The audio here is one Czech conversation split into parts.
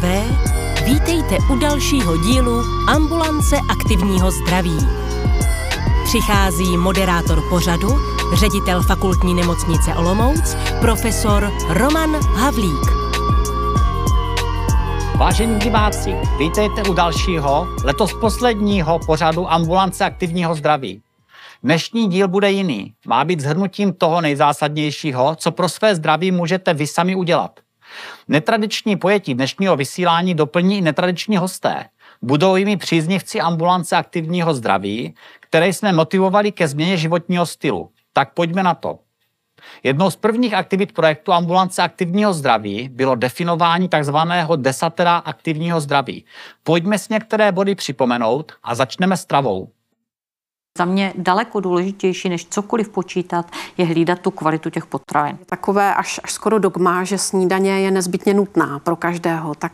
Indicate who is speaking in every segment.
Speaker 1: Pánové, vítejte u dalšího dílu Ambulance aktivního zdraví. Přichází moderátor pořadu, ředitel fakultní nemocnice Olomouc, profesor Roman Havlík.
Speaker 2: Vážení diváci, vítejte u dalšího, letos posledního pořadu Ambulance aktivního zdraví. Dnešní díl bude jiný. Má být zhrnutím toho nejzásadnějšího, co pro své zdraví můžete vy sami udělat. Netradiční pojetí dnešního vysílání doplní i netradiční hosté. Budou jimi příznivci ambulance aktivního zdraví, které jsme motivovali ke změně životního stylu. Tak pojďme na to. Jednou z prvních aktivit projektu Ambulance aktivního zdraví bylo definování tzv. desatera aktivního zdraví. Pojďme si některé body připomenout a začneme s travou.
Speaker 3: Za mě daleko důležitější, než cokoliv počítat, je hlídat tu kvalitu těch potravin.
Speaker 4: Takové až, až skoro dogma, že snídaně je nezbytně nutná pro každého, tak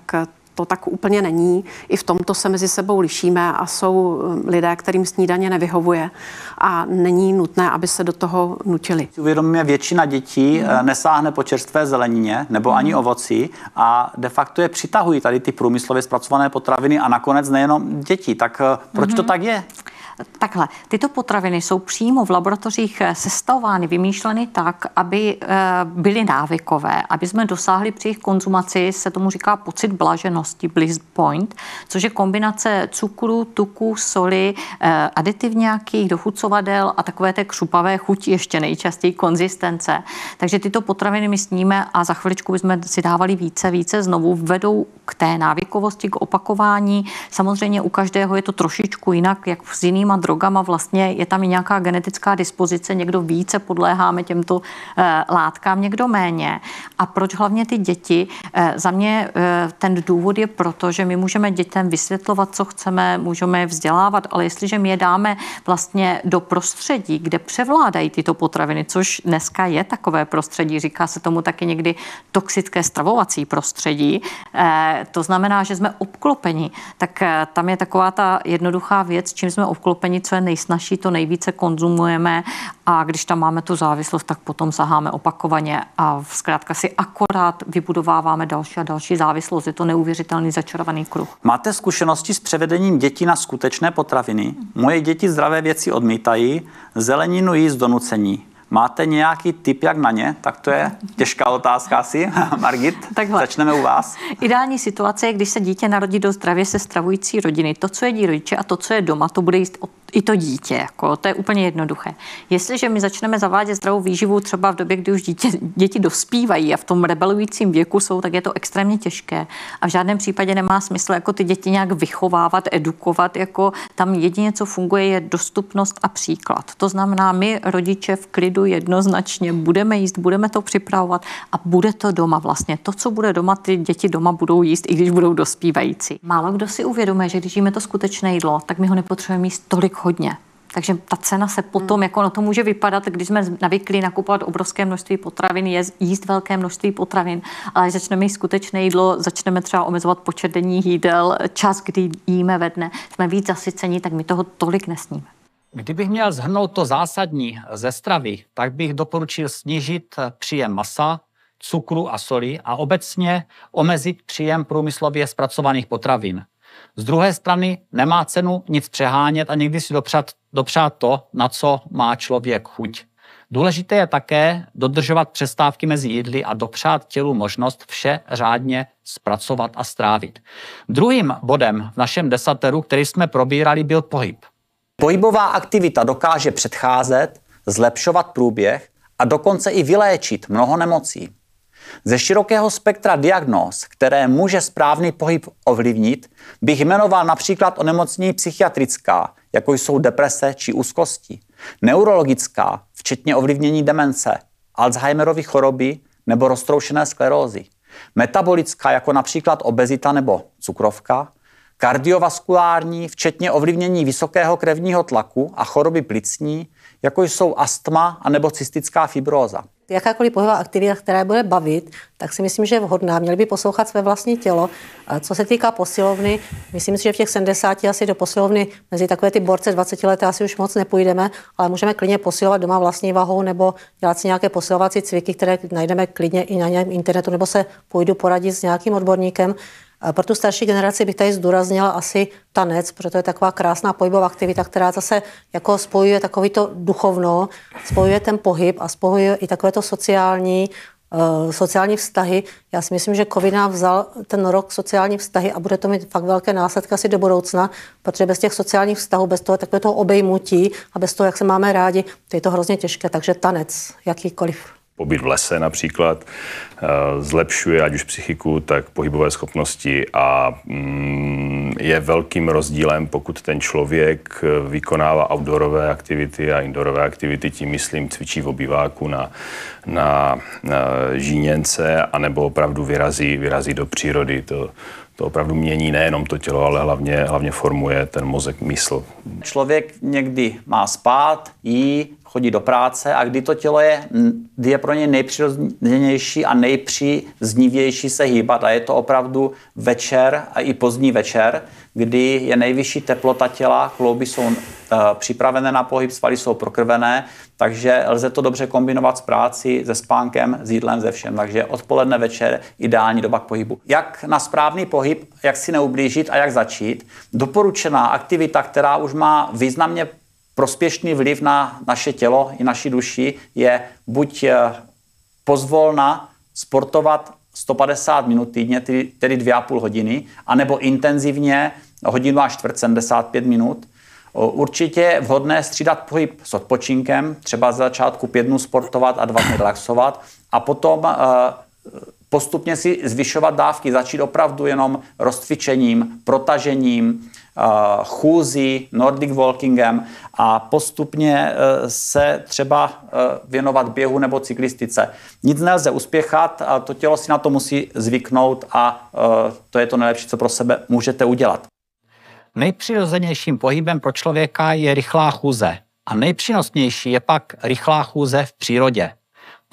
Speaker 4: to tak úplně není. I v tomto se mezi sebou lišíme a jsou eh, lidé, kterým snídaně nevyhovuje a není nutné, aby se do toho nutili.
Speaker 5: Uvědomíme, většina dětí mm. nesáhne po čerstvé zelenině nebo ani mm. ovoci a de facto je přitahují tady ty průmyslově zpracované potraviny a nakonec nejenom děti. Tak eh, proč mm. to tak je?
Speaker 3: Takhle, tyto potraviny jsou přímo v laboratořích eh, sestavovány, vymýšleny tak, aby eh, byly návykové, aby jsme dosáhli při jejich konzumaci, se tomu říká pocit blaženosti, bliss point, což je kombinace cukru, tuku, soli, eh, aditiv nějakých, dochucovadel a takové té křupavé chuti, ještě nejčastěji konzistence. Takže tyto potraviny my sníme a za chviličku bychom si dávali více, více znovu, vedou k té návykovosti, k opakování. Samozřejmě u každého je to trošičku jinak, jak s jiným jinýma drogama vlastně je tam i nějaká genetická dispozice, někdo více podléháme těmto eh, látkám, někdo méně. A proč hlavně ty děti? Eh, za mě eh, ten důvod je proto, že my můžeme dětem vysvětlovat, co chceme, můžeme je vzdělávat, ale jestliže my je dáme vlastně do prostředí, kde převládají tyto potraviny, což dneska je takové prostředí, říká se tomu taky někdy toxické stravovací prostředí, to znamená, že jsme obklopeni, tak tam je taková ta jednoduchá věc, čím jsme obklopeni, obklopeni, co je nejsnažší, to nejvíce konzumujeme a když tam máme tu závislost, tak potom saháme opakovaně a zkrátka si akorát vybudováváme další a další závislost. Je to neuvěřitelný začarovaný kruh.
Speaker 5: Máte zkušenosti s převedením dětí na skutečné potraviny? Moje děti zdravé věci odmítají, zeleninu jíst donucení. Máte nějaký tip, jak na ně? Tak to je těžká otázka asi. Margit, Takhle. začneme u vás.
Speaker 3: Ideální situace je, když se dítě narodí do zdravě se stravující rodiny. To, co jedí rodiče a to, co je doma, to bude jíst i to dítě. Jako, to je úplně jednoduché. Jestliže my začneme zavádět zdravou výživu třeba v době, kdy už dítě, děti dospívají a v tom rebelujícím věku jsou, tak je to extrémně těžké. A v žádném případě nemá smysl jako ty děti nějak vychovávat, edukovat. Jako tam jedině, co funguje, je dostupnost a příklad. To znamená, my rodiče v klidu jednoznačně budeme jíst, budeme to připravovat a bude to doma vlastně. To, co bude doma, ty děti doma budou jíst, i když budou dospívající. Málo kdo si uvědomuje, že když jíme to skutečné jídlo, tak my ho nepotřebujeme jíst tolik hodně. Takže ta cena se potom, hmm. jako na to může vypadat, když jsme navykli nakupovat obrovské množství potravin, je, jíst velké množství potravin, ale začneme jíst skutečné jídlo, začneme třeba omezovat počet denních jídel, čas, kdy jíme ve dne, jsme víc zasycení, tak my toho tolik nesníme.
Speaker 2: Kdybych měl zhrnout to zásadní ze stravy, tak bych doporučil snížit příjem masa, cukru a soli a obecně omezit příjem průmyslově zpracovaných potravin. Z druhé strany nemá cenu nic přehánět a někdy si dopřát, dopřát to, na co má člověk chuť. Důležité je také dodržovat přestávky mezi jídly a dopřát tělu možnost vše řádně zpracovat a strávit. Druhým bodem v našem desateru, který jsme probírali, byl pohyb.
Speaker 5: Pohybová aktivita dokáže předcházet, zlepšovat průběh a dokonce i vyléčit mnoho nemocí. Ze širokého spektra diagnóz, které může správný pohyb ovlivnit, bych jmenoval například onemocnění psychiatrická, jako jsou deprese či úzkosti, neurologická, včetně ovlivnění demence, Alzheimerovy choroby nebo roztroušené sklerózy, metabolická, jako například obezita nebo cukrovka, kardiovaskulární, včetně ovlivnění vysokého krevního tlaku a choroby plicní,
Speaker 2: jako jsou astma anebo cystická fibróza.
Speaker 6: Jakákoliv pohybová aktivita, která bude bavit, tak si myslím, že je vhodná. Měli by poslouchat své vlastní tělo. A co se týká posilovny, myslím si, že v těch 70 asi do posilovny mezi takové ty borce 20 leté asi už moc nepůjdeme, ale můžeme klidně posilovat doma vlastní vahou nebo dělat si nějaké posilovací cviky, které najdeme klidně i na nějakém internetu, nebo se půjdu poradit s nějakým odborníkem. Pro tu starší generaci bych tady zdůraznila asi tanec, protože to je taková krásná pohybová aktivita, která zase jako spojuje takový to duchovno, spojuje ten pohyb a spojuje i takové to sociální, uh, sociální vztahy. Já si myslím, že COVID nám vzal ten rok sociální vztahy a bude to mít fakt velké následky asi do budoucna, protože bez těch sociálních vztahů, bez toho takového obejmutí a bez toho, jak se máme rádi, to je to hrozně těžké. Takže tanec, jakýkoliv
Speaker 7: pobyt v lese například eh, zlepšuje ať už psychiku, tak pohybové schopnosti a mm, je velkým rozdílem, pokud ten člověk vykonává outdoorové aktivity a indoorové aktivity, tím myslím cvičí v obýváku na, na, na žíněnce, anebo opravdu vyrazí, vyrazí do přírody. To, to opravdu mění nejenom to tělo, ale hlavně, hlavně formuje ten mozek, mysl.
Speaker 2: Člověk někdy má spát, jí, chodí do práce a kdy to tělo je, kdy je pro ně nejpřirozenější a nejpříznivější se hýbat a je to opravdu večer a i pozdní večer, kdy je nejvyšší teplota těla, klouby jsou uh, připravené na pohyb, svaly jsou prokrvené, takže lze to dobře kombinovat s práci, se spánkem, s jídlem, ze všem. Takže odpoledne, večer, ideální doba k pohybu. Jak na správný pohyb, jak si neublížit a jak začít. Doporučená aktivita, která už má významně prospěšný vliv na naše tělo i naši duši, je buď eh, pozvolna sportovat 150 minut týdně, tedy 2,5 hodiny, anebo intenzivně hodinu a čtvrt 75 minut. Určitě je vhodné střídat pohyb s odpočinkem, třeba za začátku pět dnů sportovat a dva dny relaxovat a potom eh, postupně si zvyšovat dávky, začít opravdu jenom rozcvičením, protažením, chůzí, nordic walkingem a postupně eh, se třeba věnovat běhu nebo cyklistice. Nic nelze uspěchat, a to tělo si na to musí zvyknout a to je to nejlepší, co pro sebe můžete udělat.
Speaker 8: Nejpřirozenějším pohybem pro člověka je rychlá chůze a nejpřínosnější je pak rychlá chůze v přírodě.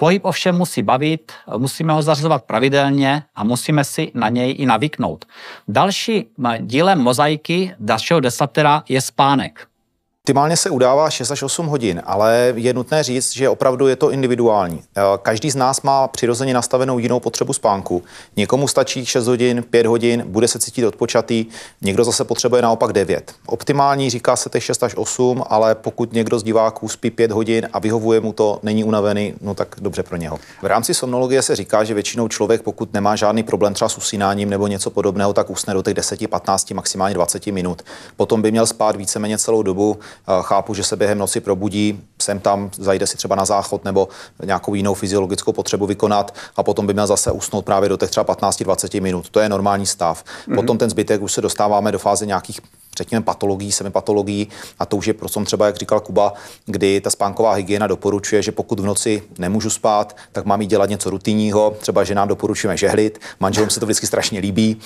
Speaker 8: Pohyb ovšem musí bavit, musíme ho zařazovat pravidelně a musíme si na něj i navyknout. Další dílem mozaiky dalšího desatera je spánek.
Speaker 9: Optimálně se udává 6 až 8 hodin, ale je nutné říct, že opravdu je to individuální. Eh, každý z nás má přirozeně nastavenou jinou potřebu spánku. Někomu stačí 6 hodin, 5 hodin, bude se cítit odpočatý, někdo zase potřebuje naopak 9. Optimální říká se těch 6 až 8, ale pokud někdo z diváků spí 5 hodin a vyhovuje mu to, není unavený, no tak dobře pro něho. V rámci somnologie se říká, že většinou člověk, pokud nemá žádný problém třeba s usínáním nebo něco podobného, tak usne do těch 10, 15, maximálně 20 minut. Potom by měl spát víceméně celou dobu, Chápu, že se během noci probudí, sem tam zajde si třeba na záchod nebo nějakou jinou fyziologickou potřebu vykonat a potom by měl zase usnout právě do těch třeba 15-20 minut. To je normální stav. Mm-hmm. Potom ten zbytek už se dostáváme do fáze nějakých řekněme, patologií, semipatologií. A to už je proto třeba, jak říkal Kuba, kdy ta spánková hygiena doporučuje, že pokud v noci nemůžu spát, tak mám jí dělat něco rutinního. Třeba, že nám doporučujeme žehlit. Manželům se to vždycky strašně líbí,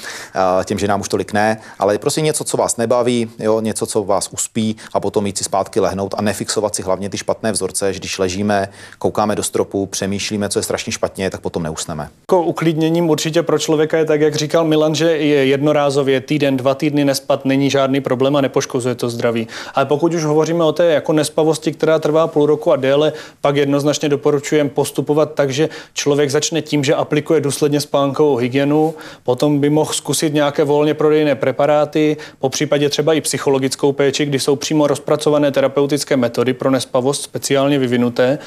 Speaker 9: těm, že nám už tolik ne. Ale prostě něco, co vás nebaví, jo, něco, co vás uspí a potom jít si zpátky lehnout a nefixovat si hlavně ty špatné vzorce, že když ležíme, koukáme do stropu, přemýšlíme, co je strašně špatně, tak potom neusneme.
Speaker 10: Jako uklidněním určitě pro člověka je tak, jak říkal Milan, že je jednorázově týden, dva týdny nespat není žádný žádný problém a nepoškozuje to zdraví. Ale pokud už hovoříme o té jako nespavosti, která trvá půl roku a déle, pak jednoznačně doporučujeme postupovat tak, že člověk začne tím, že aplikuje důsledně spánkovou hygienu, potom by mohl zkusit nějaké volně prodejné preparáty, po případě třeba i psychologickou péči, kdy jsou přímo rozpracované terapeutické metody pro nespavost speciálně vyvinuté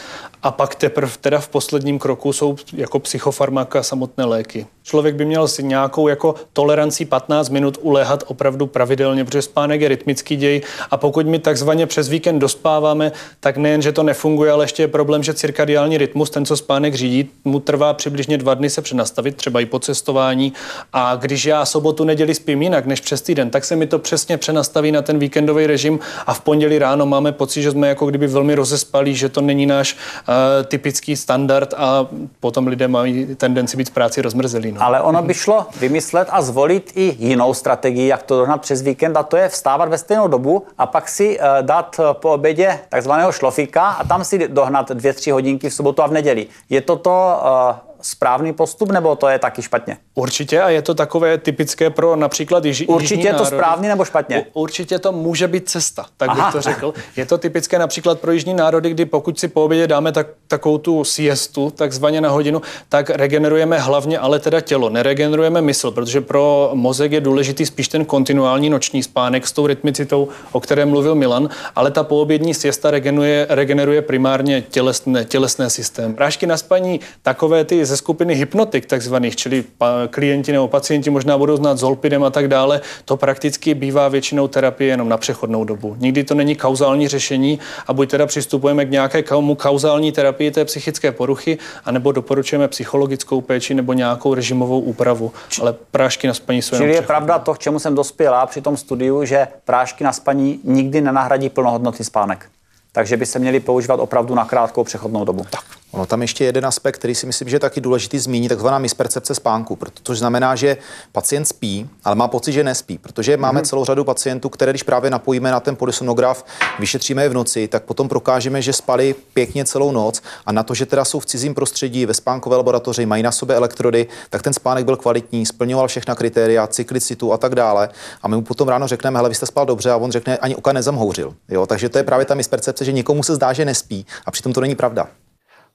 Speaker 10: a pak teprve teda v posledním kroku jsou jako psychofarmaka samotné léky. Člověk by měl si nějakou jako toleranci 15 minut uléhat opravdu pravidelně, protože spánek je rytmický děj a pokud my takzvaně přes víkend dospáváme, tak nejen, že to nefunguje, ale ještě je problém, že cirkadiální rytmus, ten, co spánek řídí, mu trvá přibližně dva dny se přenastavit, třeba i po cestování. A když já sobotu, neděli spím jinak než přes týden, tak se mi to přesně přenastaví na ten víkendový režim a v pondělí ráno máme pocit, že jsme jako kdyby velmi rozespalí, že to není náš uh, typický standard a potom lidé mají tendenci být v práci rozmrzelí. No.
Speaker 5: Ale ono by šlo vymyslet a zvolit i jinou strategii, jak to dohnat přes víkend, a to je vstávat ve stejnou dobu a pak si uh, dát po obědě takzvaného šlofika a tam si dohnat dvě, tři hodinky v sobotu a v neděli. Je to to uh, správný postup, nebo to je taky špatně?
Speaker 10: Určitě a je to takové typické pro například již,
Speaker 5: Určitě je to
Speaker 10: národy.
Speaker 5: správný nebo špatně?
Speaker 10: U, určitě to může být cesta, tak Aha. bych to řekl. Je to typické například pro jižní národy, kdy pokud si po obědě dáme tak, takovou tu siestu, takzvaně na hodinu, tak regenerujeme hlavně ale teda tělo, neregenerujeme mysl, protože pro mozek je důležitý spíš ten kontinuální noční spánek s tou rytmicitou, o které mluvil Milan, ale ta poobědní siesta regeneruje, regeneruje primárně tělesné, tělesné systém. Prášky na spaní, takové ty ze skupiny hypnotik takzvaných, čili klienti nebo pacienti možná budou znát zolpidem a tak dále, to prakticky bývá většinou terapie jenom na přechodnou dobu. Nikdy to není kauzální řešení a buď teda přistupujeme k nějaké kauzální terapii té psychické poruchy, anebo doporučujeme psychologickou péči nebo nějakou režimovou úpravu. Ale prášky na spaní jsou
Speaker 5: Čili je pravda to, k čemu jsem dospěla při tom studiu, že prášky na spaní nikdy nenahradí plnohodnotný spánek. Takže by se měly používat opravdu na krátkou přechodnou dobu.
Speaker 9: Tak. Ono tam ještě jeden aspekt, který si myslím, že je taky důležitý zmínit, takzvaná mispercepce spánku, protože znamená, že pacient spí, ale má pocit, že nespí, protože máme mm-hmm. celou řadu pacientů, které když právě napojíme na ten polisonograf, vyšetříme je v noci, tak potom prokážeme, že spali pěkně celou noc a na to, že teda jsou v cizím prostředí, ve spánkové laboratoři, mají na sobě elektrody, tak ten spánek byl kvalitní, splňoval všechna kritéria, cyklicitu a tak dále. A my mu potom ráno řekneme, hele, vy jste spal dobře a on řekne, ani oka nezamhouřil. Jo? Takže to je právě ta mispercepce, že někomu se zdá, že nespí a přitom to není pravda.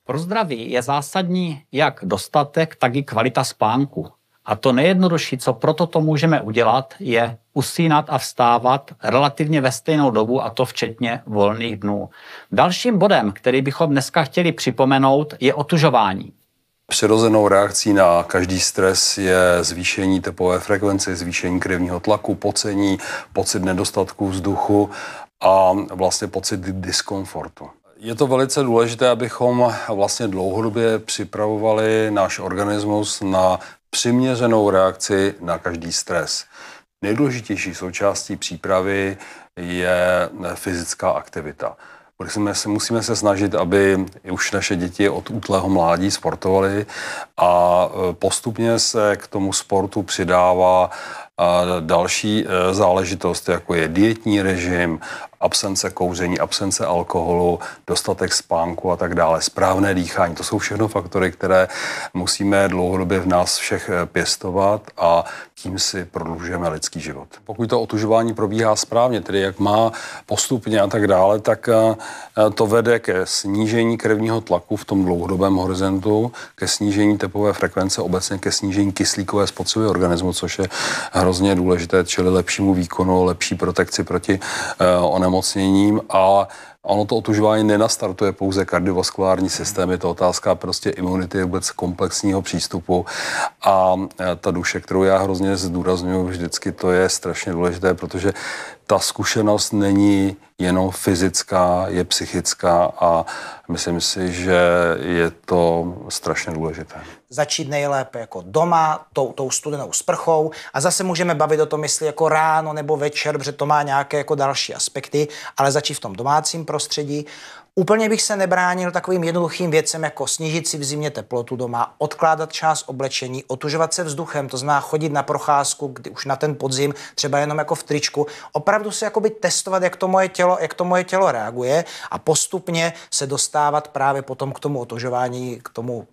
Speaker 2: Pro zdraví je zásadní jak dostatek, tak i kvalita spánku. A to nejjednodušší, co proto to můžeme udělat, je usínat a vstávat relativně ve stejnou dobu, a to včetně volných dnů. Dalším bodem, který bychom dneska chtěli připomenout, je otužování.
Speaker 11: Přirozenou reakcí na každý stres je zvýšení tepové frekvence, zvýšení krevního tlaku, pocení, pocit nedostatku vzduchu a vlastně pocit diskomfortu. Je to velice důležité, abychom vlastně dlouhodobě připravovali náš organismus na přiměřenou reakci na každý stres. Nejdůležitější součástí přípravy je fyzická aktivita. Musíme se, musíme se snažit, aby už naše děti od útlého mládí sportovaly a postupně se k tomu sportu přidává další e, záležitost, jako je dietní režim, absence kouření, absence alkoholu, dostatek spánku a tak dále, správné dýchání. To jsou všechno faktory, které musíme dlouhodobě v nás všech e, pěstovat a tím si prodlužujeme lidský život. Pokud to otužování probíhá správně, tedy jak má postupně a tak dále, tak e, to vede ke snížení krevního tlaku v tom dlouhodobém horizontu, ke snížení tepové frekvence, obecně ke snížení kyslíkové spotřeby organismu, což je hrozně důležité, čili lepšímu výkonu, lepší protekci proti uh, onemocněním a ono to otužování nenastartuje pouze kardiovaskulární systém, je to otázka prostě imunity, vůbec komplexního přístupu. A eh, ta duše, kterou já hrozně zdůraznuju vždycky, to je strašně důležité, protože ta zkušenost není jenom fyzická, je psychická a myslím si, že je to strašně důležité.
Speaker 12: Začít nejlépe jako doma, tou, tou studenou sprchou a zase můžeme bavit o tom, jestli jako ráno nebo večer, protože to má nějaké jako další aspekty, ale začít v tom domácím prostředí. Úplně bych se nebránil takovým jednoduchým věcem, jako snížit si v zimě teplotu doma, odkládat část oblečení, otužovat se vzduchem, to znamená chodit na procházku, kdy už na ten podzim, třeba jenom jako v tričku, opravdu se jakoby testovat, jak to moje tělo, jak to moje tělo reaguje a postupně se dostávat právě potom k tomu otužování, k tomu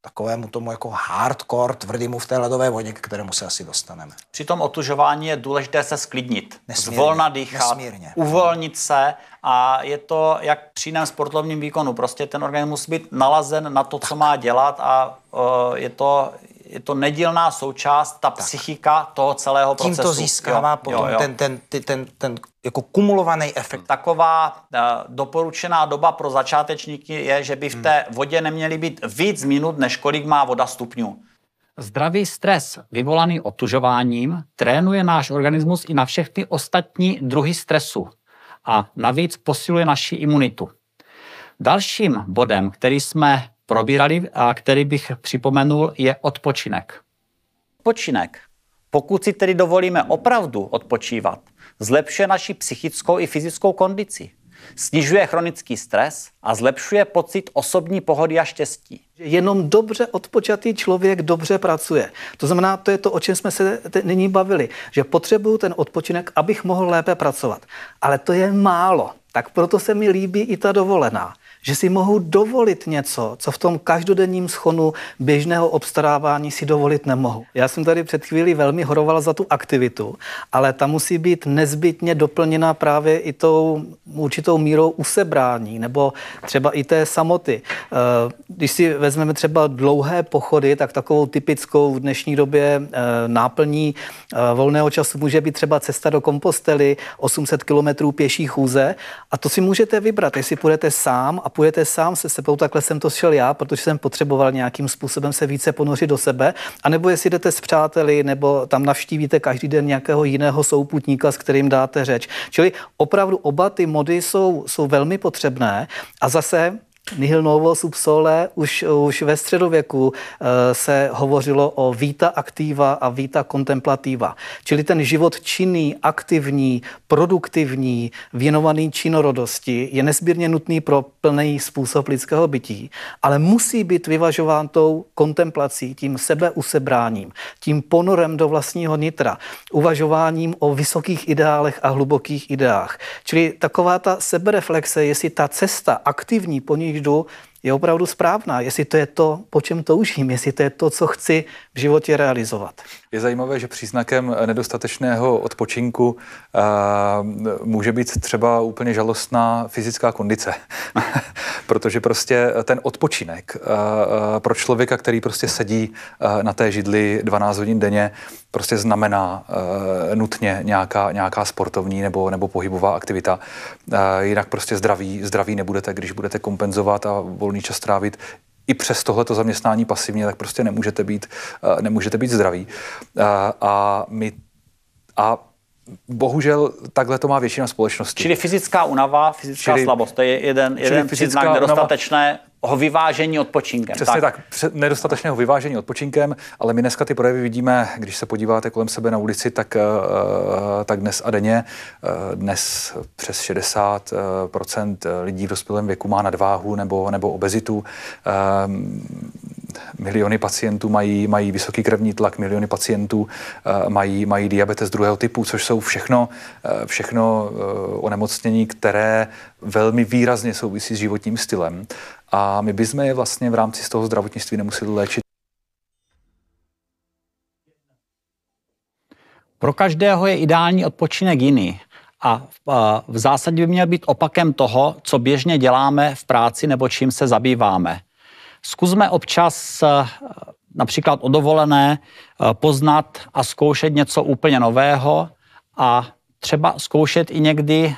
Speaker 12: takovému tomu jako hardcore, tvrdému v té ledové vodě, k kterému se asi dostaneme.
Speaker 2: Při tom otužování je důležité se sklidnit,
Speaker 12: nesmírně,
Speaker 2: zvolna dýchat,
Speaker 12: nesmírně.
Speaker 2: uvolnit se a je to jak při jiném sportovním výkonu. Prostě ten organismus musí být nalazen na to, tak. co má dělat a uh, je to je to nedílná součást, ta tak. psychika toho celého procesu.
Speaker 12: Tím to získává jo, potom jo, jo. Ten, ten, ten, ten, ten jako kumulovaný efekt.
Speaker 2: Taková uh, doporučená doba pro začátečníky je, že by v té vodě neměly být víc minut, než kolik má voda stupňů. Zdravý stres vyvolaný otužováním trénuje náš organismus i na všechny ostatní druhy stresu a navíc posiluje naši imunitu. Dalším bodem, který jsme probírali a který bych připomenul, je odpočinek. Odpočinek. Pokud si tedy dovolíme opravdu odpočívat, zlepšuje naši psychickou i fyzickou kondici.
Speaker 5: Snižuje chronický stres a zlepšuje pocit osobní pohody a štěstí.
Speaker 13: Jenom dobře odpočatý člověk dobře pracuje. To znamená, to je to, o čem jsme se nyní bavili, že potřebuju ten odpočinek, abych mohl lépe pracovat. Ale to je málo. Tak proto se mi líbí i ta dovolená že si mohu dovolit něco, co v tom každodenním schonu běžného obstarávání si dovolit nemohu. Já jsem tady před chvílí velmi horoval za tu aktivitu, ale ta musí být nezbytně doplněna právě i tou určitou mírou usebrání nebo třeba i té samoty. Eh, když si vezmeme třeba dlouhé pochody, tak takovou typickou v dnešní době eh, náplní eh, volného času může být třeba cesta do Kompostely, 800 kilometrů pěší chůze a to si můžete vybrat, jestli půjdete sám a půjdete sám se sebou, takhle jsem to šel já, protože jsem potřeboval nějakým způsobem se více ponořit do sebe, anebo jestli jdete s přáteli, nebo tam navštívíte každý den nějakého jiného souputníka, s kterým dáte řeč. Čili opravdu oba ty mody jsou, jsou velmi potřebné a zase Nihil novo sub sole, už, už ve středověku eh, se hovořilo o vita aktiva a vita contemplativa. Čili ten život činný, aktivní, produktivní, věnovaný činorodosti je nesmírně nutný pro plný způsob lidského bytí, ale musí být vyvažován tou kontemplací, tím sebeusebráním, tím ponorem do vlastního nitra, uvažováním o vysokých ideálech a hlubokých ideách. Čili taková ta sebereflexe, jestli ta cesta aktivní, po níž jdu, je opravdu správná, jestli to je to, po čem toužím, jestli to je to, co chci v životě realizovat.
Speaker 14: Je zajímavé, že příznakem nedostatečného odpočinku uh, může být třeba úplně žalostná fyzická kondice, protože prostě ten odpočinek pro člověka, který prostě sedí na té židli 12 hodin denně, prostě znamená nutně nějaká, nějaká sportovní nebo, nebo pohybová aktivita. Jinak prostě zdraví, zdraví nebudete, když budete kompenzovat a volný čas trávit i přes tohleto zaměstnání pasivně, tak prostě nemůžete být, uh, nemůžete být zdraví. Uh, a my a bohužel takhle to má většina společnosti.
Speaker 5: Čili fyzická unava, fyzická Čili, slabost, to je jeden, jeden příznak nedostatečné o vyvážení odpočinkem.
Speaker 14: Přesně tak, tak nedostatečného vyvážení odpočinkem, ale my dneska ty projevy vidíme, když se podíváte kolem sebe na ulici, tak, uh, tak dnes a denně, uh, dnes přes 60% lidí v dospělém věku má nadváhu nebo, nebo obezitu. Uh, miliony pacientů mají, mají vysoký krevní tlak, miliony pacientů mají, mají diabetes druhého typu, což jsou všechno, všechno onemocnění, které velmi výrazně souvisí s životním stylem a my bychom je vlastně v rámci z toho zdravotnictví nemuseli léčit.
Speaker 2: Pro každého je ideální odpočinek jiný. A v zásadě by měl být opakem toho, co běžně děláme v práci nebo čím se zabýváme. Zkusme občas například o dovolené poznat a zkoušet něco úplně nového a třeba zkoušet i někdy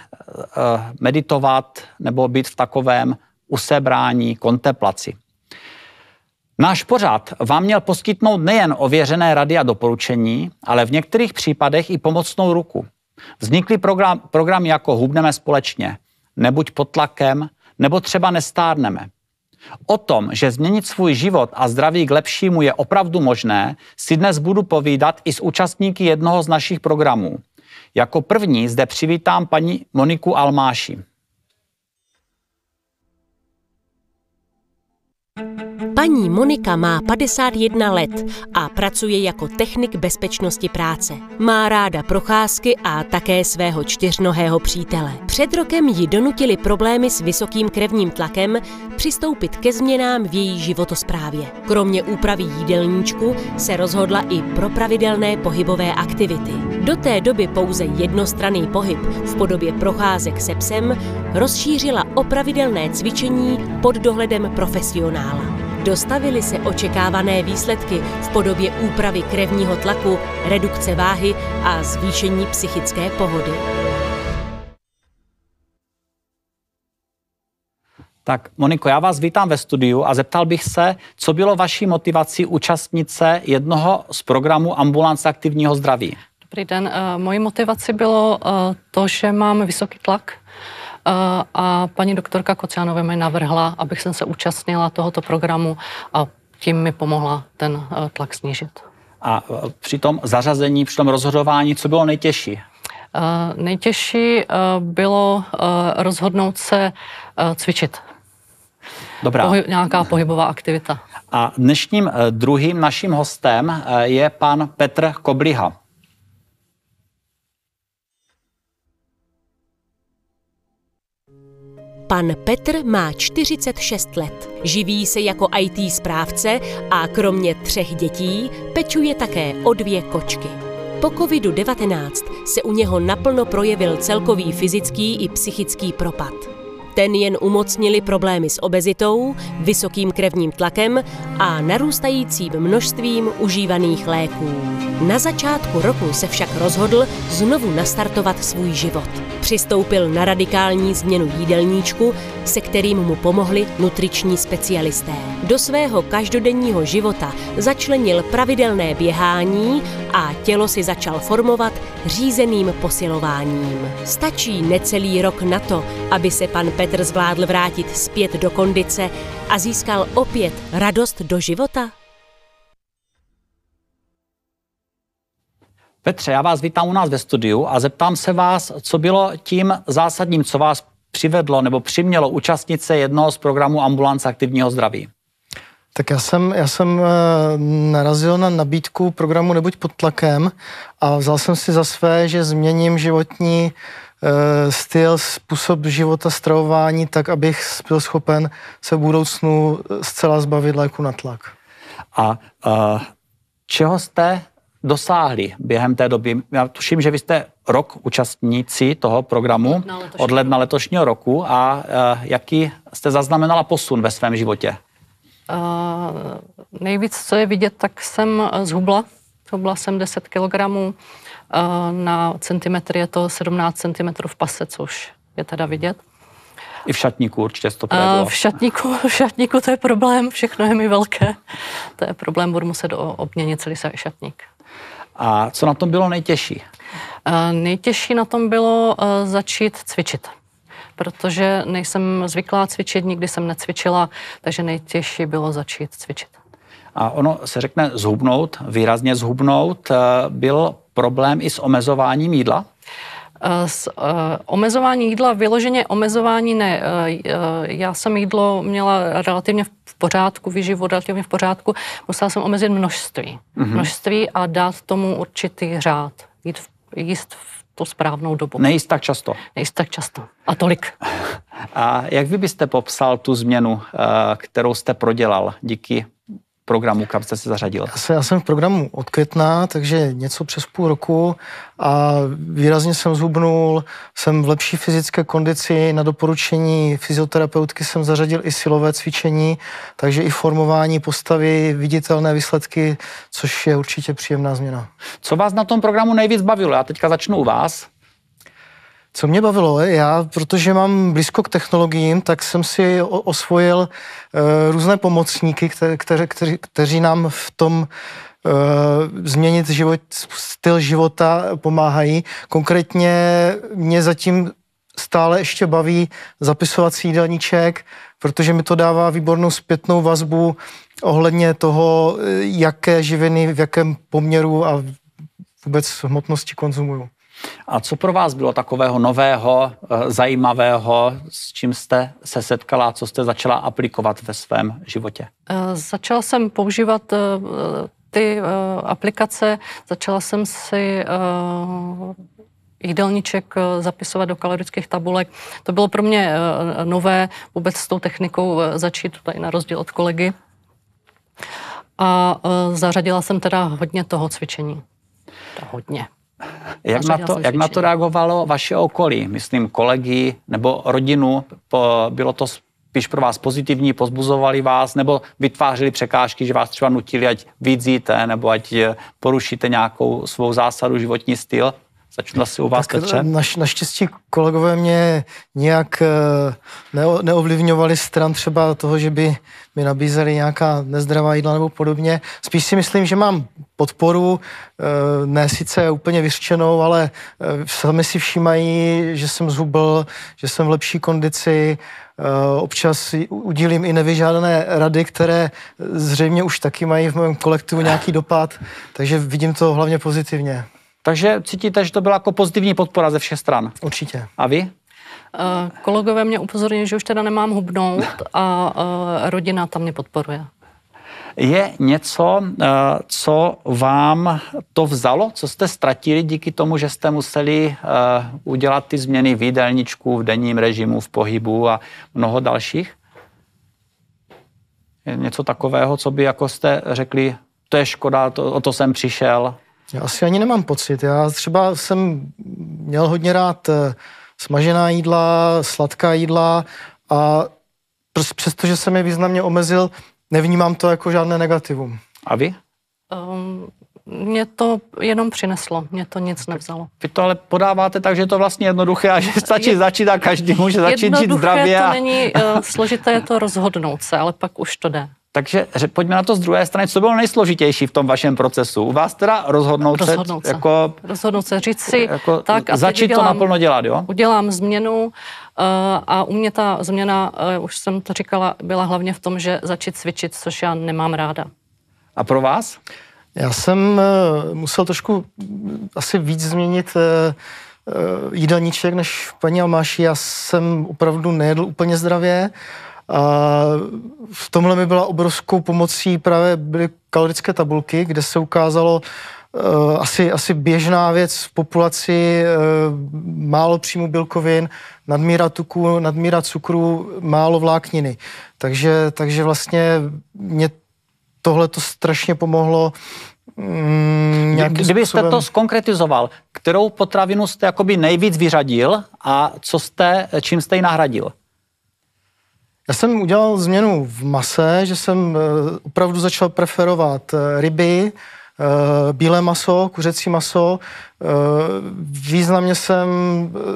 Speaker 2: meditovat nebo být v takovém usebrání, kontemplaci. Náš pořad vám měl poskytnout nejen ověřené rady a doporučení, ale v některých případech i pomocnou ruku. Vznikly program, programy jako Hubneme společně, Nebuď pod tlakem, nebo třeba Nestárneme. O tom, že změnit svůj život a zdraví k lepšímu je opravdu možné, si dnes budu povídat i s účastníky jednoho z našich programů. Jako první zde přivítám paní Moniku Almáši.
Speaker 1: thank you Paní Monika má 51 let a pracuje jako technik bezpečnosti práce. Má ráda procházky a také svého čtyřnohého přítele. Před rokem ji donutili problémy s vysokým krevním tlakem přistoupit ke změnám v její životosprávě. Kromě úpravy jídelníčku se rozhodla i pro pravidelné pohybové aktivity. Do té doby pouze jednostranný pohyb v podobě procházek se psem rozšířila o pravidelné cvičení pod dohledem profesionála. Dostavily se očekávané výsledky v podobě úpravy krevního tlaku, redukce váhy a zvýšení psychické pohody.
Speaker 2: Tak Moniko, já vás vítám ve studiu a zeptal bych se, co bylo vaší motivací účastnice jednoho z programů Ambulance aktivního zdraví?
Speaker 15: Dobrý den. Eh, mojí motivací bylo eh, to, že mám vysoký tlak a paní doktorka Kociánové mi navrhla, abych jsem se účastnila tohoto programu a tím mi pomohla ten eh, tlak snížit.
Speaker 2: A eh, při tom zařazení, při tom rozhodování, co bylo nejtěžší?
Speaker 15: Nejtěžší bylo rozhodnout se cvičit.
Speaker 2: Dobrá.
Speaker 15: Pohyb, nějaká pohybová aktivita.
Speaker 2: A dnešním druhým naším hostem je pan Petr Kobliha.
Speaker 1: Pan Petr má 46 let. Živí se jako IT správce a kromě třech dětí pečuje také o dvě kočky. Po covidu-19 se u něho naplno projevil celkový fyzický i psychický propad. Ten jen umocnili problémy s obezitou, vysokým krevním tlakem a narůstajícím množstvím užívaných léků. Na začátku roku se však rozhodl znovu nastartovat svůj život. Přistoupil na radikální změnu jídelníčku, se kterým mu pomohli nutriční specialisté. Do svého každodenního života začlenil pravidelné běhání a tělo si začal formovat řízeným posilováním. Stačí necelý rok na to, aby se pan Petr zvládl vrátit zpět do kondice a získal opět radost do života?
Speaker 2: Petře, já vás vítám u nás ve studiu a zeptám se vás, co bylo tím zásadním, co vás přivedlo nebo přimělo účastnit se jednoho z programů Ambulance aktivního zdraví.
Speaker 16: Tak já jsem, já jsem eh, narazil na nabídku programu Nebuď pod tlakem a vzal jsem si za své, že změním životní eh, styl, způsob života, stravování, tak abych byl schopen se v budoucnu zcela zbavit léku na tlak.
Speaker 2: A uh, čeho jste dosáhli během té doby? Já tuším, že vy jste rok účastníci toho programu od ledna letošního roku a uh, jaký jste zaznamenala posun ve svém životě?
Speaker 15: Uh, nejvíc, co je vidět, tak jsem zhubla. Zhubla jsem 10 kg. Uh, na centimetr je to 17 cm v pase, což je teda vidět.
Speaker 2: I v šatníku určitě to
Speaker 15: uh, V šatníku, v šatníku to je problém, všechno je mi velké. To je problém, budu muset obměnit celý šatník.
Speaker 2: A co na tom bylo nejtěžší?
Speaker 15: Uh, nejtěžší na tom bylo uh, začít cvičit protože nejsem zvyklá cvičit, nikdy jsem necvičila, takže nejtěžší bylo začít cvičit.
Speaker 2: A ono se řekne zhubnout, výrazně zhubnout. Byl problém i s omezováním jídla?
Speaker 15: S, uh, omezování jídla, vyloženě omezování ne. Uh, já jsem jídlo měla relativně v pořádku, výživu relativně v pořádku. Musela jsem omezit množství. Mm-hmm. Množství a dát tomu určitý řád. Jít v, jíst v tu správnou dobu.
Speaker 2: Nejíst tak často.
Speaker 15: Nejíst tak často. A tolik.
Speaker 2: A jak vy byste popsal tu změnu, kterou jste prodělal díky programu, kam jste se zařadil?
Speaker 16: Já, se, já jsem v programu od května, takže něco přes půl roku a výrazně jsem zhubnul, jsem v lepší fyzické kondici, na doporučení fyzioterapeutky jsem zařadil i silové cvičení, takže i formování postavy, viditelné výsledky, což je určitě příjemná změna.
Speaker 2: Co vás na tom programu nejvíc bavilo? Já teďka začnu u vás.
Speaker 16: Co mě bavilo, já, protože mám blízko k technologiím, tak jsem si osvojil uh, různé pomocníky, které, které, kteří, nám v tom uh, změnit život, styl života pomáhají. Konkrétně mě zatím stále ještě baví zapisovací jídelníček, protože mi to dává výbornou zpětnou vazbu ohledně toho, jaké živiny v jakém poměru a vůbec hmotnosti konzumuju.
Speaker 2: A co pro vás bylo takového nového, eh, zajímavého, s čím jste se setkala, co jste začala aplikovat ve svém životě?
Speaker 15: Eh, začala jsem používat eh, ty aplikace, začala jsem si jídelníček zapisovat do kalorických tabulek. To bylo pro mě nové vůbec s tou technikou začít tady na rozdíl od kolegy. A zařadila jsem teda hodně toho cvičení. To hodně.
Speaker 2: Jak na, to, jak na to reagovalo vaše okolí? Myslím kolegy nebo rodinu? Bylo to spíš pro vás pozitivní, pozbuzovali vás, nebo vytvářeli překážky, že vás třeba nutili, ať víc jíte, nebo ať porušíte nějakou svou zásadu, životní styl? Začnu asi u vás, tak Petře.
Speaker 16: Naš, naštěstí kolegové mě nějak eh, neo, neovlivňovali stran třeba toho, že by mi nabízeli nějaká nezdravá jídla nebo podobně. Spíš si myslím, že mám podporu, eh, ne sice úplně vyřčenou, ale eh, sami si všímají, že jsem zhubl, že jsem v lepší kondici, občas udílím i nevyžádané rady, které zřejmě už taky mají v mém kolektivu nějaký dopad, takže vidím to hlavně pozitivně.
Speaker 2: Takže cítíte, že to byla jako pozitivní podpora ze všech stran?
Speaker 16: Určitě.
Speaker 2: A vy?
Speaker 15: Eh, Kolegové mě upozornili, že už teda nemám hubnout a eh, rodina tam mě podporuje.
Speaker 2: Je něco, eh, co vám to vzalo, co jste ztratili díky tomu, že jste museli udělat ty změny v jídelníčku, v denním režimu, v pohybu a mnoho dalších? Je něco takového, co by jako jste řekli, to je škoda, to, o to jsem přišel?
Speaker 16: Já asi ani nemám pocit. Já třeba jsem měl hodně rád smažená jídla, sladká jídla a přestože jsem je významně omezil, nevnímám to jako žádné negativum.
Speaker 2: A vy?
Speaker 15: Um, mě to jenom přineslo, mě to nic nevzalo.
Speaker 2: Vy to ale podáváte tak, že je to vlastně jednoduché a že stačí je, začít a každý může začít žít zdravě.
Speaker 15: to a... není, uh, složité je to rozhodnout se, ale pak už to jde.
Speaker 2: Takže pojďme na to z druhé strany. Co bylo nejsložitější v tom vašem procesu? U vás teda rozhodnout,
Speaker 15: rozhodnout
Speaker 2: se, se. Jako,
Speaker 15: rozhodnout se, říct si
Speaker 2: jako
Speaker 15: tak
Speaker 2: a začít udělám, to naplno dělat, jo?
Speaker 15: Udělám změnu uh, a u mě ta změna, uh, už jsem to říkala, byla hlavně v tom, že začít cvičit, což já nemám ráda.
Speaker 2: A pro vás?
Speaker 16: Já jsem uh, musel trošku asi víc změnit uh, jídelníček než paní Almáši. Já jsem opravdu nejedl úplně zdravě. A v tomhle mi byla obrovskou pomocí právě byly kalorické tabulky, kde se ukázalo, Uh, asi, asi běžná věc v populaci, uh, málo příjmu bílkovin, nadmíra tuku, nadmíra cukru, málo vlákniny. Takže, takže vlastně mě tohle to strašně pomohlo
Speaker 2: Mm, Kdybyste způsobem... to skonkretizoval, kterou potravinu jste jakoby nejvíc vyřadil a co jste, čím jste ji nahradil?
Speaker 16: Já jsem udělal změnu v mase, že jsem eh, opravdu začal preferovat eh, ryby, eh, bílé maso, kuřecí maso. Významně jsem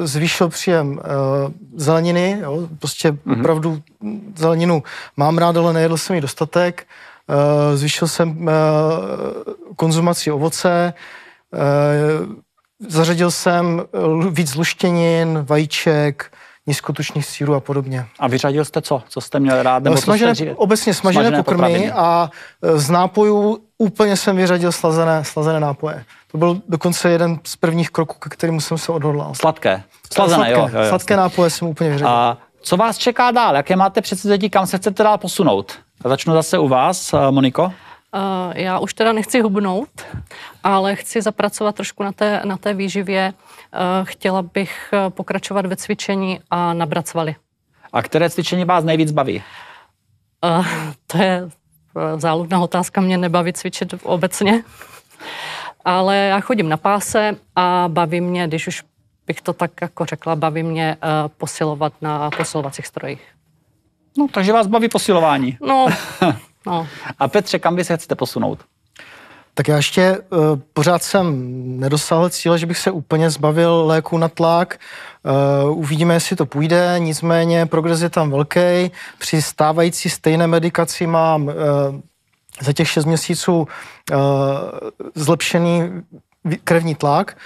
Speaker 16: zvýšil příjem zeleniny, jo, prostě mm-hmm. opravdu zeleninu mám rád, ale nejedl jsem ji dostatek. Zvýšil jsem konzumaci ovoce, zařadil jsem víc luštěnin, vajíček, nízkotučných sírů a podobně.
Speaker 2: A vyřadil jste co? Co jste měl rád?
Speaker 16: Nebo smažené, jste... Obecně smažené, smažené pokrmy potraviny. a e, z nápojů úplně jsem vyřadil slazené, slazené nápoje. To byl dokonce jeden z prvních kroků, ke kterému jsem se odhodlal.
Speaker 2: Sladké? Slazené,
Speaker 16: sladké,
Speaker 2: jo, jo, jo.
Speaker 16: Sladké nápoje jsem úplně vyřadil. A
Speaker 2: co vás čeká dál? Jaké máte předsevzetí, kam se chcete dál posunout? A začnu zase u vás, e, Moniko.
Speaker 15: Uh, já už teda nechci hubnout, ale chci zapracovat trošku na té, na té výživě. Uh, chtěla bych uh, pokračovat ve cvičení a nabrat svaly.
Speaker 2: A které cvičení vás nejvíc baví?
Speaker 15: Uh, to je záludná otázka, mě nebaví cvičit obecně. Ale já chodím na páse a baví mě, když už bych to tak jako řekla, baví mě uh, posilovat na posilovacích strojích.
Speaker 2: No, takže vás baví posilování.
Speaker 15: No, No.
Speaker 2: A Petře, kam by se chcete posunout?
Speaker 16: Tak já ještě uh, pořád jsem nedosáhl cíle, že bych se úplně zbavil léku na tlak. Uh, uvidíme, jestli to půjde, nicméně progres je tam velký. Při stávající stejné medikaci mám uh, za těch 6 měsíců uh, zlepšený krevní tlak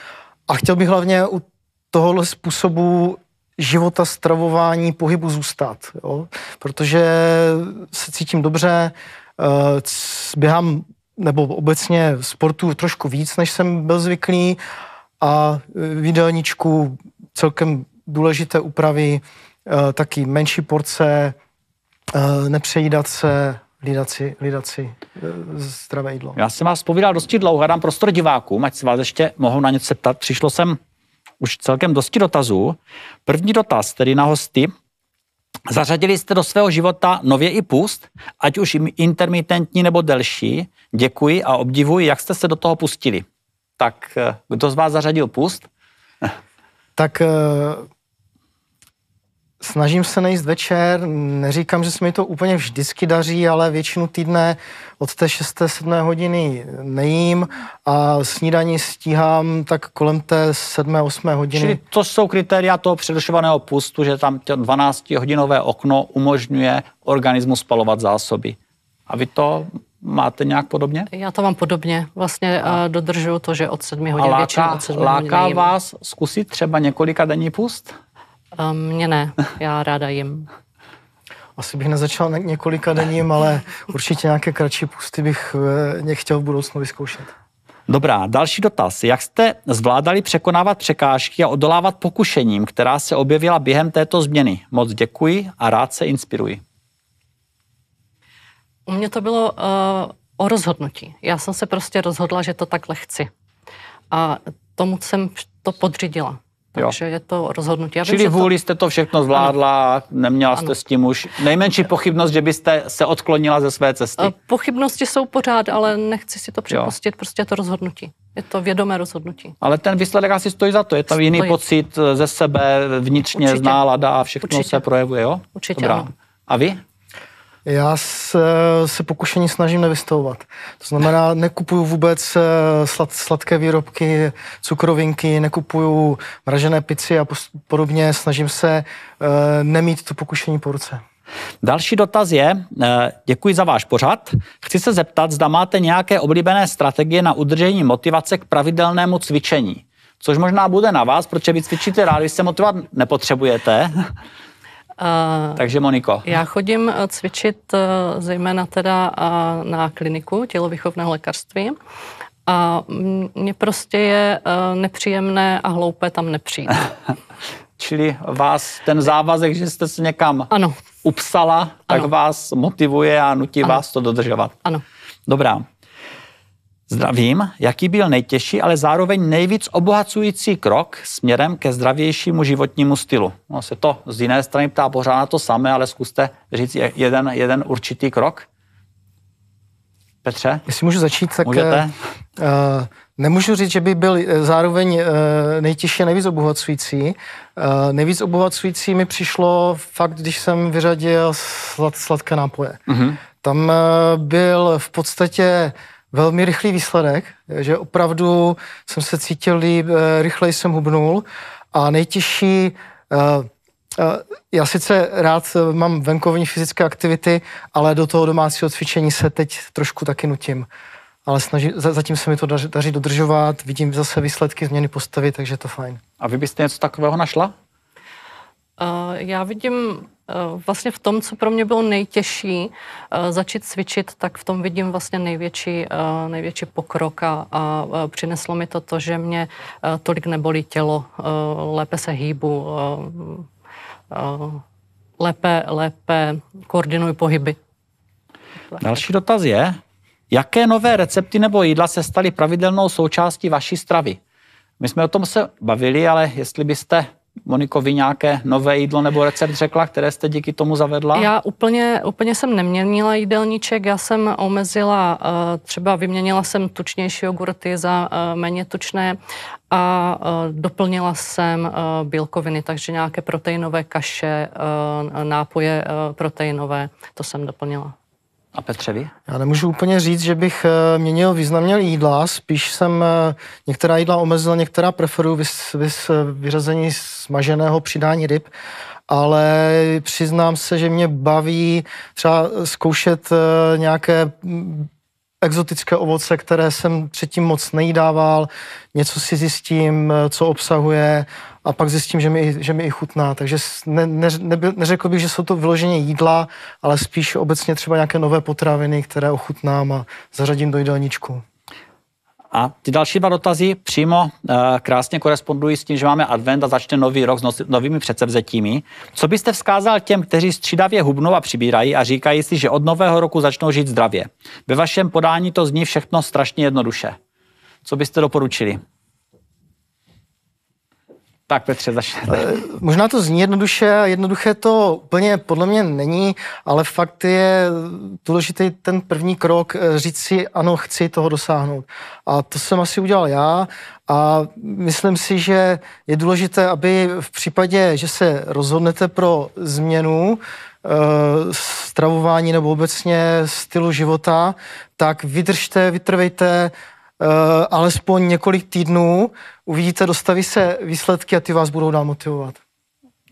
Speaker 16: a chtěl bych hlavně u tohohle způsobu života, stravování, pohybu zůstat, jo? protože se cítím dobře, uh, běhám nebo obecně sportu trošku víc, než jsem byl zvyklý a v jídelníčku celkem důležité úpravy, uh, taky menší porce, nepřejídat se, hlídat si zdravé jídlo.
Speaker 2: Já jsem vás povídal dosti dlouho, dám prostor divákům, ať se vás ještě mohou na něco ptat. Přišlo jsem už celkem dosti dotazů. První dotaz, tedy na hosty. Zařadili jste do svého života nově i pust, ať už intermitentní nebo delší. Děkuji a obdivuji, jak jste se do toho pustili. Tak eh, kdo z vás zařadil pust?
Speaker 16: Tak eh, Snažím se nejíst večer, neříkám, že se mi to úplně vždycky daří, ale většinu týdne od té 6. 7. hodiny nejím a snídaní stíhám tak kolem té 7. 8. hodiny.
Speaker 2: Čili to jsou kritéria toho předušovaného pustu, že tam 12-hodinové okno umožňuje organismu spalovat zásoby. A vy to máte nějak podobně?
Speaker 15: Já to mám podobně. Vlastně a. dodržuju to, že od 7 hodin
Speaker 2: a láká,
Speaker 15: většinou od 7
Speaker 2: láká vás zkusit třeba několika denní pust?
Speaker 15: Mně ne, já ráda jim.
Speaker 16: Asi bych nezačal několika denním, ale určitě nějaké kratší pusty bych nechtěl v budoucnu vyzkoušet.
Speaker 2: Dobrá, další dotaz. Jak jste zvládali překonávat překážky a odolávat pokušením, která se objevila během této změny? Moc děkuji a rád se inspiruji.
Speaker 15: U mě to bylo uh, o rozhodnutí. Já jsem se prostě rozhodla, že to takhle chci. A tomu jsem to podřídila. Takže jo. je to rozhodnutí. Já
Speaker 2: Čili vůli to... jste to všechno zvládla, ano. neměla jste ano. s tím už nejmenší pochybnost, že byste se odklonila ze své cesty?
Speaker 15: Pochybnosti jsou pořád, ale nechci si to připustit, prostě je to rozhodnutí. Je to vědomé rozhodnutí.
Speaker 2: Ale ten výsledek asi stojí za to. Je tam jiný pocit ze sebe, vnitřně, Určitě. z nálada a všechno Určitě. se projevuje, jo?
Speaker 15: Určitě Dobrá. Ano.
Speaker 2: A vy?
Speaker 16: Já se, se pokušení snažím nevystavovat. To znamená, nekupuju vůbec eh, slad, sladké výrobky, cukrovinky, nekupuju mražené pici a podobně. Snažím se uh, nemít to pokušení po ruce.
Speaker 2: Další dotaz je, eh, děkuji za váš pořad. Chci se zeptat, zda máte nějaké oblíbené strategie na udržení motivace k pravidelnému cvičení. Což možná bude na vás, protože vy cvičíte rád, vy se motivovat nepotřebujete. Uh, Takže Moniko.
Speaker 15: Já chodím eh, cvičit uh, zejména teda uh, na kliniku tělovýchovného lékařství a mně prostě je nepříjemné a hloupé tam nepřijít.
Speaker 2: Čili vás ten závazek, že jste se někam
Speaker 15: ano.
Speaker 2: upsala, tak ano. vás motivuje a nutí ano. vás to dodržovat.
Speaker 15: Ano.
Speaker 2: Dobrá. Zdravím, jaký byl nejtěžší, ale zároveň nejvíc obohacující krok směrem ke zdravějšímu životnímu stylu? No se to z jiné strany ptá pořád na to samé, ale zkuste říct jeden, jeden určitý krok. Petře?
Speaker 16: Jestli můžu začít, tak
Speaker 2: Můžete?
Speaker 16: Uh, nemůžu říct, že by byl zároveň uh, nejtěžší a nejvíc obohacující. Uh, nejvíc obohacující mi přišlo fakt, když jsem vyřadil slad, sladké nápoje. Uh-huh. Tam uh, byl v podstatě velmi rychlý výsledek, že opravdu jsem se cítil líp, eh, rychleji jsem hubnul a nejtěžší eh, eh, já sice rád mám venkovní fyzické aktivity, ale do toho domácího cvičení se teď trošku taky nutím. Ale snaží, zatím se mi to daří, daří dodržovat, vidím zase výsledky změny postavy, takže je to fajn.
Speaker 2: A vy byste něco takového našla?
Speaker 15: Uh, já vidím vlastně v tom, co pro mě bylo nejtěžší eh, začít cvičit, tak v tom vidím vlastně největší, eh, největší pokrok a, a přineslo mi to to, že mě tolik nebolí tělo, lépe se hýbu, lépe, lépe koordinuji pohyby.
Speaker 2: Další dotaz je, jaké nové recepty nebo jídla se staly pravidelnou součástí vaší stravy? My jsme o tom se bavili, ale jestli byste Moniko, vy nějaké nové jídlo nebo recept řekla, které jste díky tomu zavedla?
Speaker 15: Já úplně, úplně jsem neměnila jídelníček, já jsem omezila, eh, třeba vyměnila jsem tučnější jogurty za eh, méně tučné a eh, doplnila jsem bílkoviny, takže nějaké proteinové kaše, nápoje proteinové, to jsem doplnila.
Speaker 2: A Petře,
Speaker 16: Já nemůžu úplně říct, že bych eh, měnil významně jídla, spíš jsem eh, některá jídla omezil, některá preferuji vys, vys, vyřazení smaženého přidání ryb, ale přiznám se, že mě baví třeba zkoušet eh, nějaké mm, exotické ovoce, které jsem předtím moc nejídával, něco si zjistím, co obsahuje a pak zjistím, že mi, že mi i chutná. Takže ne, ne, nebyl, neřekl bych, že jsou to vyloženě jídla, ale spíš obecně třeba nějaké nové potraviny, které ochutnám a zařadím do jídelníčku.
Speaker 2: A ty další dva dotazy přímo uh, krásně korespondují s tím, že máme advent a začne nový rok s novými předsevzetími. Co byste vzkázal těm, kteří střídavě hubnou a přibírají a říkají si, že od nového roku začnou žít zdravě? Ve vašem podání to zní všechno strašně jednoduše. Co byste doporučili? Tak Petře, začněte. Eh,
Speaker 16: možná to zní jednoduše, jednoduché to úplně podle mě není, ale fakt je důležitý ten první krok, eh, říct si, ano, chci toho dosáhnout. A to jsem asi udělal já a myslím si, že je důležité, aby v případě, že se rozhodnete pro změnu, eh, stravování nebo obecně stylu života, tak vydržte, vytrvejte, alespoň několik týdnů, uvidíte, dostaví se výsledky a ty vás budou dál motivovat.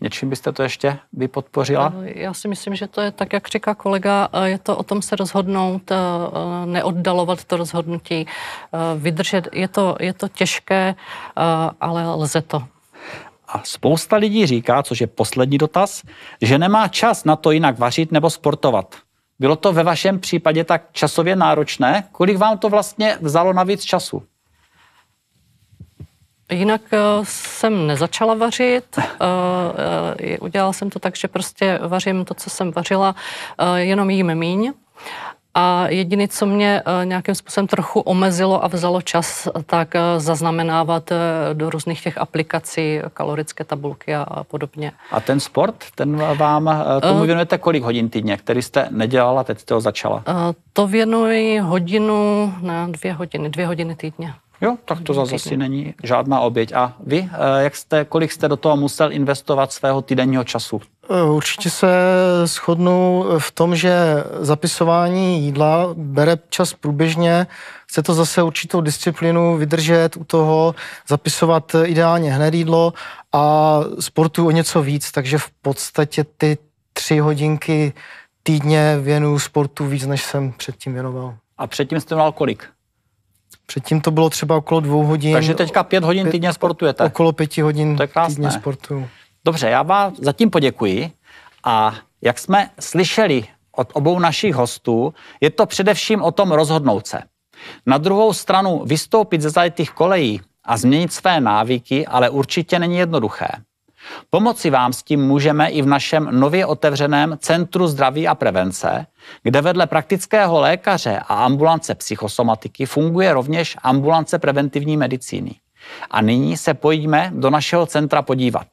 Speaker 2: Něčím byste to ještě vy podpořila?
Speaker 15: Eh, já si myslím, že to je tak, jak říká kolega, eh, je to o tom se rozhodnout, neoddalovat to rozhodnutí, vydržet. Je to, je to těžké, ale lze to.
Speaker 2: A spousta lidí říká, což je poslední dotaz, že nemá čas na to jinak vařit nebo sportovat. Bylo to ve vašem případě tak časově náročné? Kolik vám to vlastně vzalo navíc času?
Speaker 15: Jinak eh, jsem nezačala vařit. Eh, eh, udělala jsem to tak, že prostě vařím to, co jsem vařila, jenom jím míň. A jediné, co mě nějakým způsobem trochu omezilo a vzalo čas, tak zaznamenávat do různých těch aplikací kalorické tabulky a podobně.
Speaker 2: A ten sport, ten vám, tomu věnujete kolik hodin týdně, který jste nedělala, teď jste ho začala?
Speaker 15: To věnuji hodinu, ne, dvě hodiny, dvě hodiny týdně.
Speaker 2: Jo, tak to zase asi není žádná oběť. A vy, eh, jak jste, kolik jste do toho musel investovat svého týdenního času?
Speaker 16: Eh, určitě se shodnu v tom, že zapisování jídla bere čas průběžně. Chce to zase určitou disciplínu vydržet u toho, zapisovat ideálně hned jídlo a sportu o něco víc, takže v podstatě ty tři hodinky týdně věnuju sportu víc, než jsem předtím věnoval.
Speaker 2: A předtím jste měl kolik?
Speaker 16: Předtím to bylo třeba okolo dvou hodin.
Speaker 2: Takže teďka pět hodin pět, týdně sportujete?
Speaker 16: Okolo pěti hodin to je týdně sportuju.
Speaker 2: Dobře, já vám zatím poděkuji. A jak jsme slyšeli od obou našich hostů, je to především o tom rozhodnout se. Na druhou stranu vystoupit ze zajetých kolejí a změnit své návyky, ale určitě není jednoduché. Pomoci vám s tím můžeme i v našem nově otevřeném Centru zdraví a prevence, kde vedle praktického lékaře a ambulance psychosomatiky funguje rovněž ambulance preventivní medicíny. A nyní se pojďme do našeho centra podívat.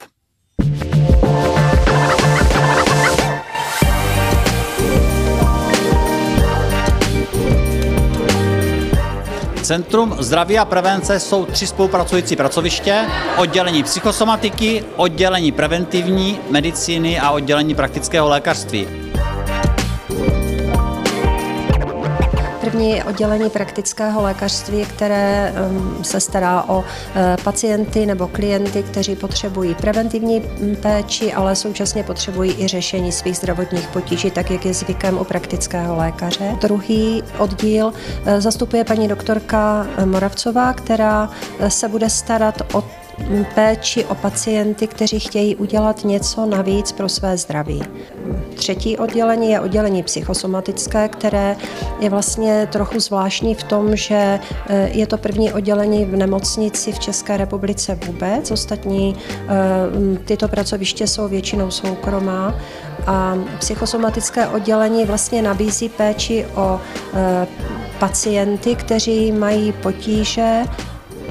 Speaker 2: Centrum zdraví a prevence jsou tři spolupracující pracoviště, oddělení psychosomatiky, oddělení preventivní medicíny a oddělení praktického lékařství.
Speaker 17: První oddělení praktického lékařství, které um, se stará o uh, pacienty nebo klienty, kteří potřebují preventivní mm, péči, ale současně potřebují i řešení svých zdravotních potíží, tak jak je zvykem u praktického lékaře. Druhý oddíl uh, zastupuje paní doktorka Moravcová, která uh, se bude starat o péči o pacienty, kteří chtějí udělat něco navíc pro své zdraví. Třetí oddělení je oddělení psychosomatické, které je vlastně trochu zvláštní v tom, že eh, je to první oddělení v nemocnici v České republice vůbec. Ostatní eh, tyto pracoviště jsou většinou soukromá a psychosomatické oddělení vlastně nabízí péči o eh, pacienty, kteří mají potíže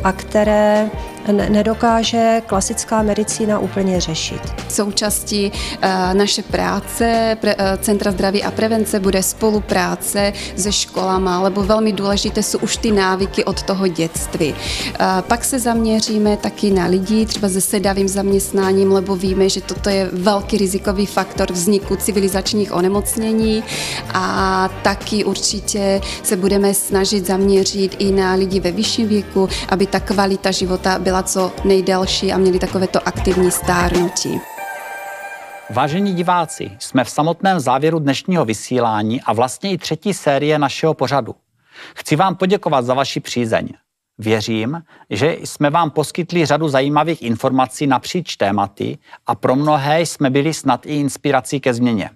Speaker 17: a které nedokáže klasická medicína úplně řešit.
Speaker 18: Součástí eh, naše práce eh, Centra zdraví a prevence bude spolupráce se školama, lebo velmi důležité jsou už ty návyky od toho dětství. Eh, pak se zaměříme taky na lidi, třeba se sedavým zaměstnáním, lebo víme, že toto je velký rizikový faktor vzniku civilizačních onemocnění a taky určitě se budeme snažit zaměřit i na lidi ve vyšším věku, aby ta kvalita života byla byla co nejdelší a měli takovéto aktivní stárnutí.
Speaker 2: Vážení diváci, jsme v samotném závěru dnešního vysílání a vlastně i třetí série našeho pořadu. Chci vám poděkovat za vaši přízeň. Věřím, že jsme vám poskytli řadu zajímavých informací napříč tématy a pro mnohé jsme byli snad i inspirací ke změně.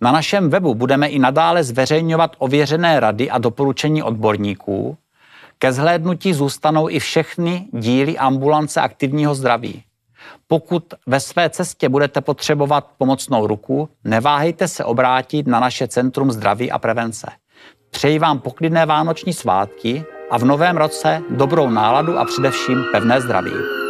Speaker 2: Na našem webu budeme i nadále zveřejňovat ověřené rady a doporučení odborníků, ke zhlédnutí zůstanou i všechny díly ambulance aktivního zdraví. Pokud ve své cestě budete potřebovat pomocnou ruku, neváhejte se obrátit na naše Centrum zdraví a prevence. Přeji vám poklidné vánoční svátky a v novém roce dobrou náladu a především pevné zdraví.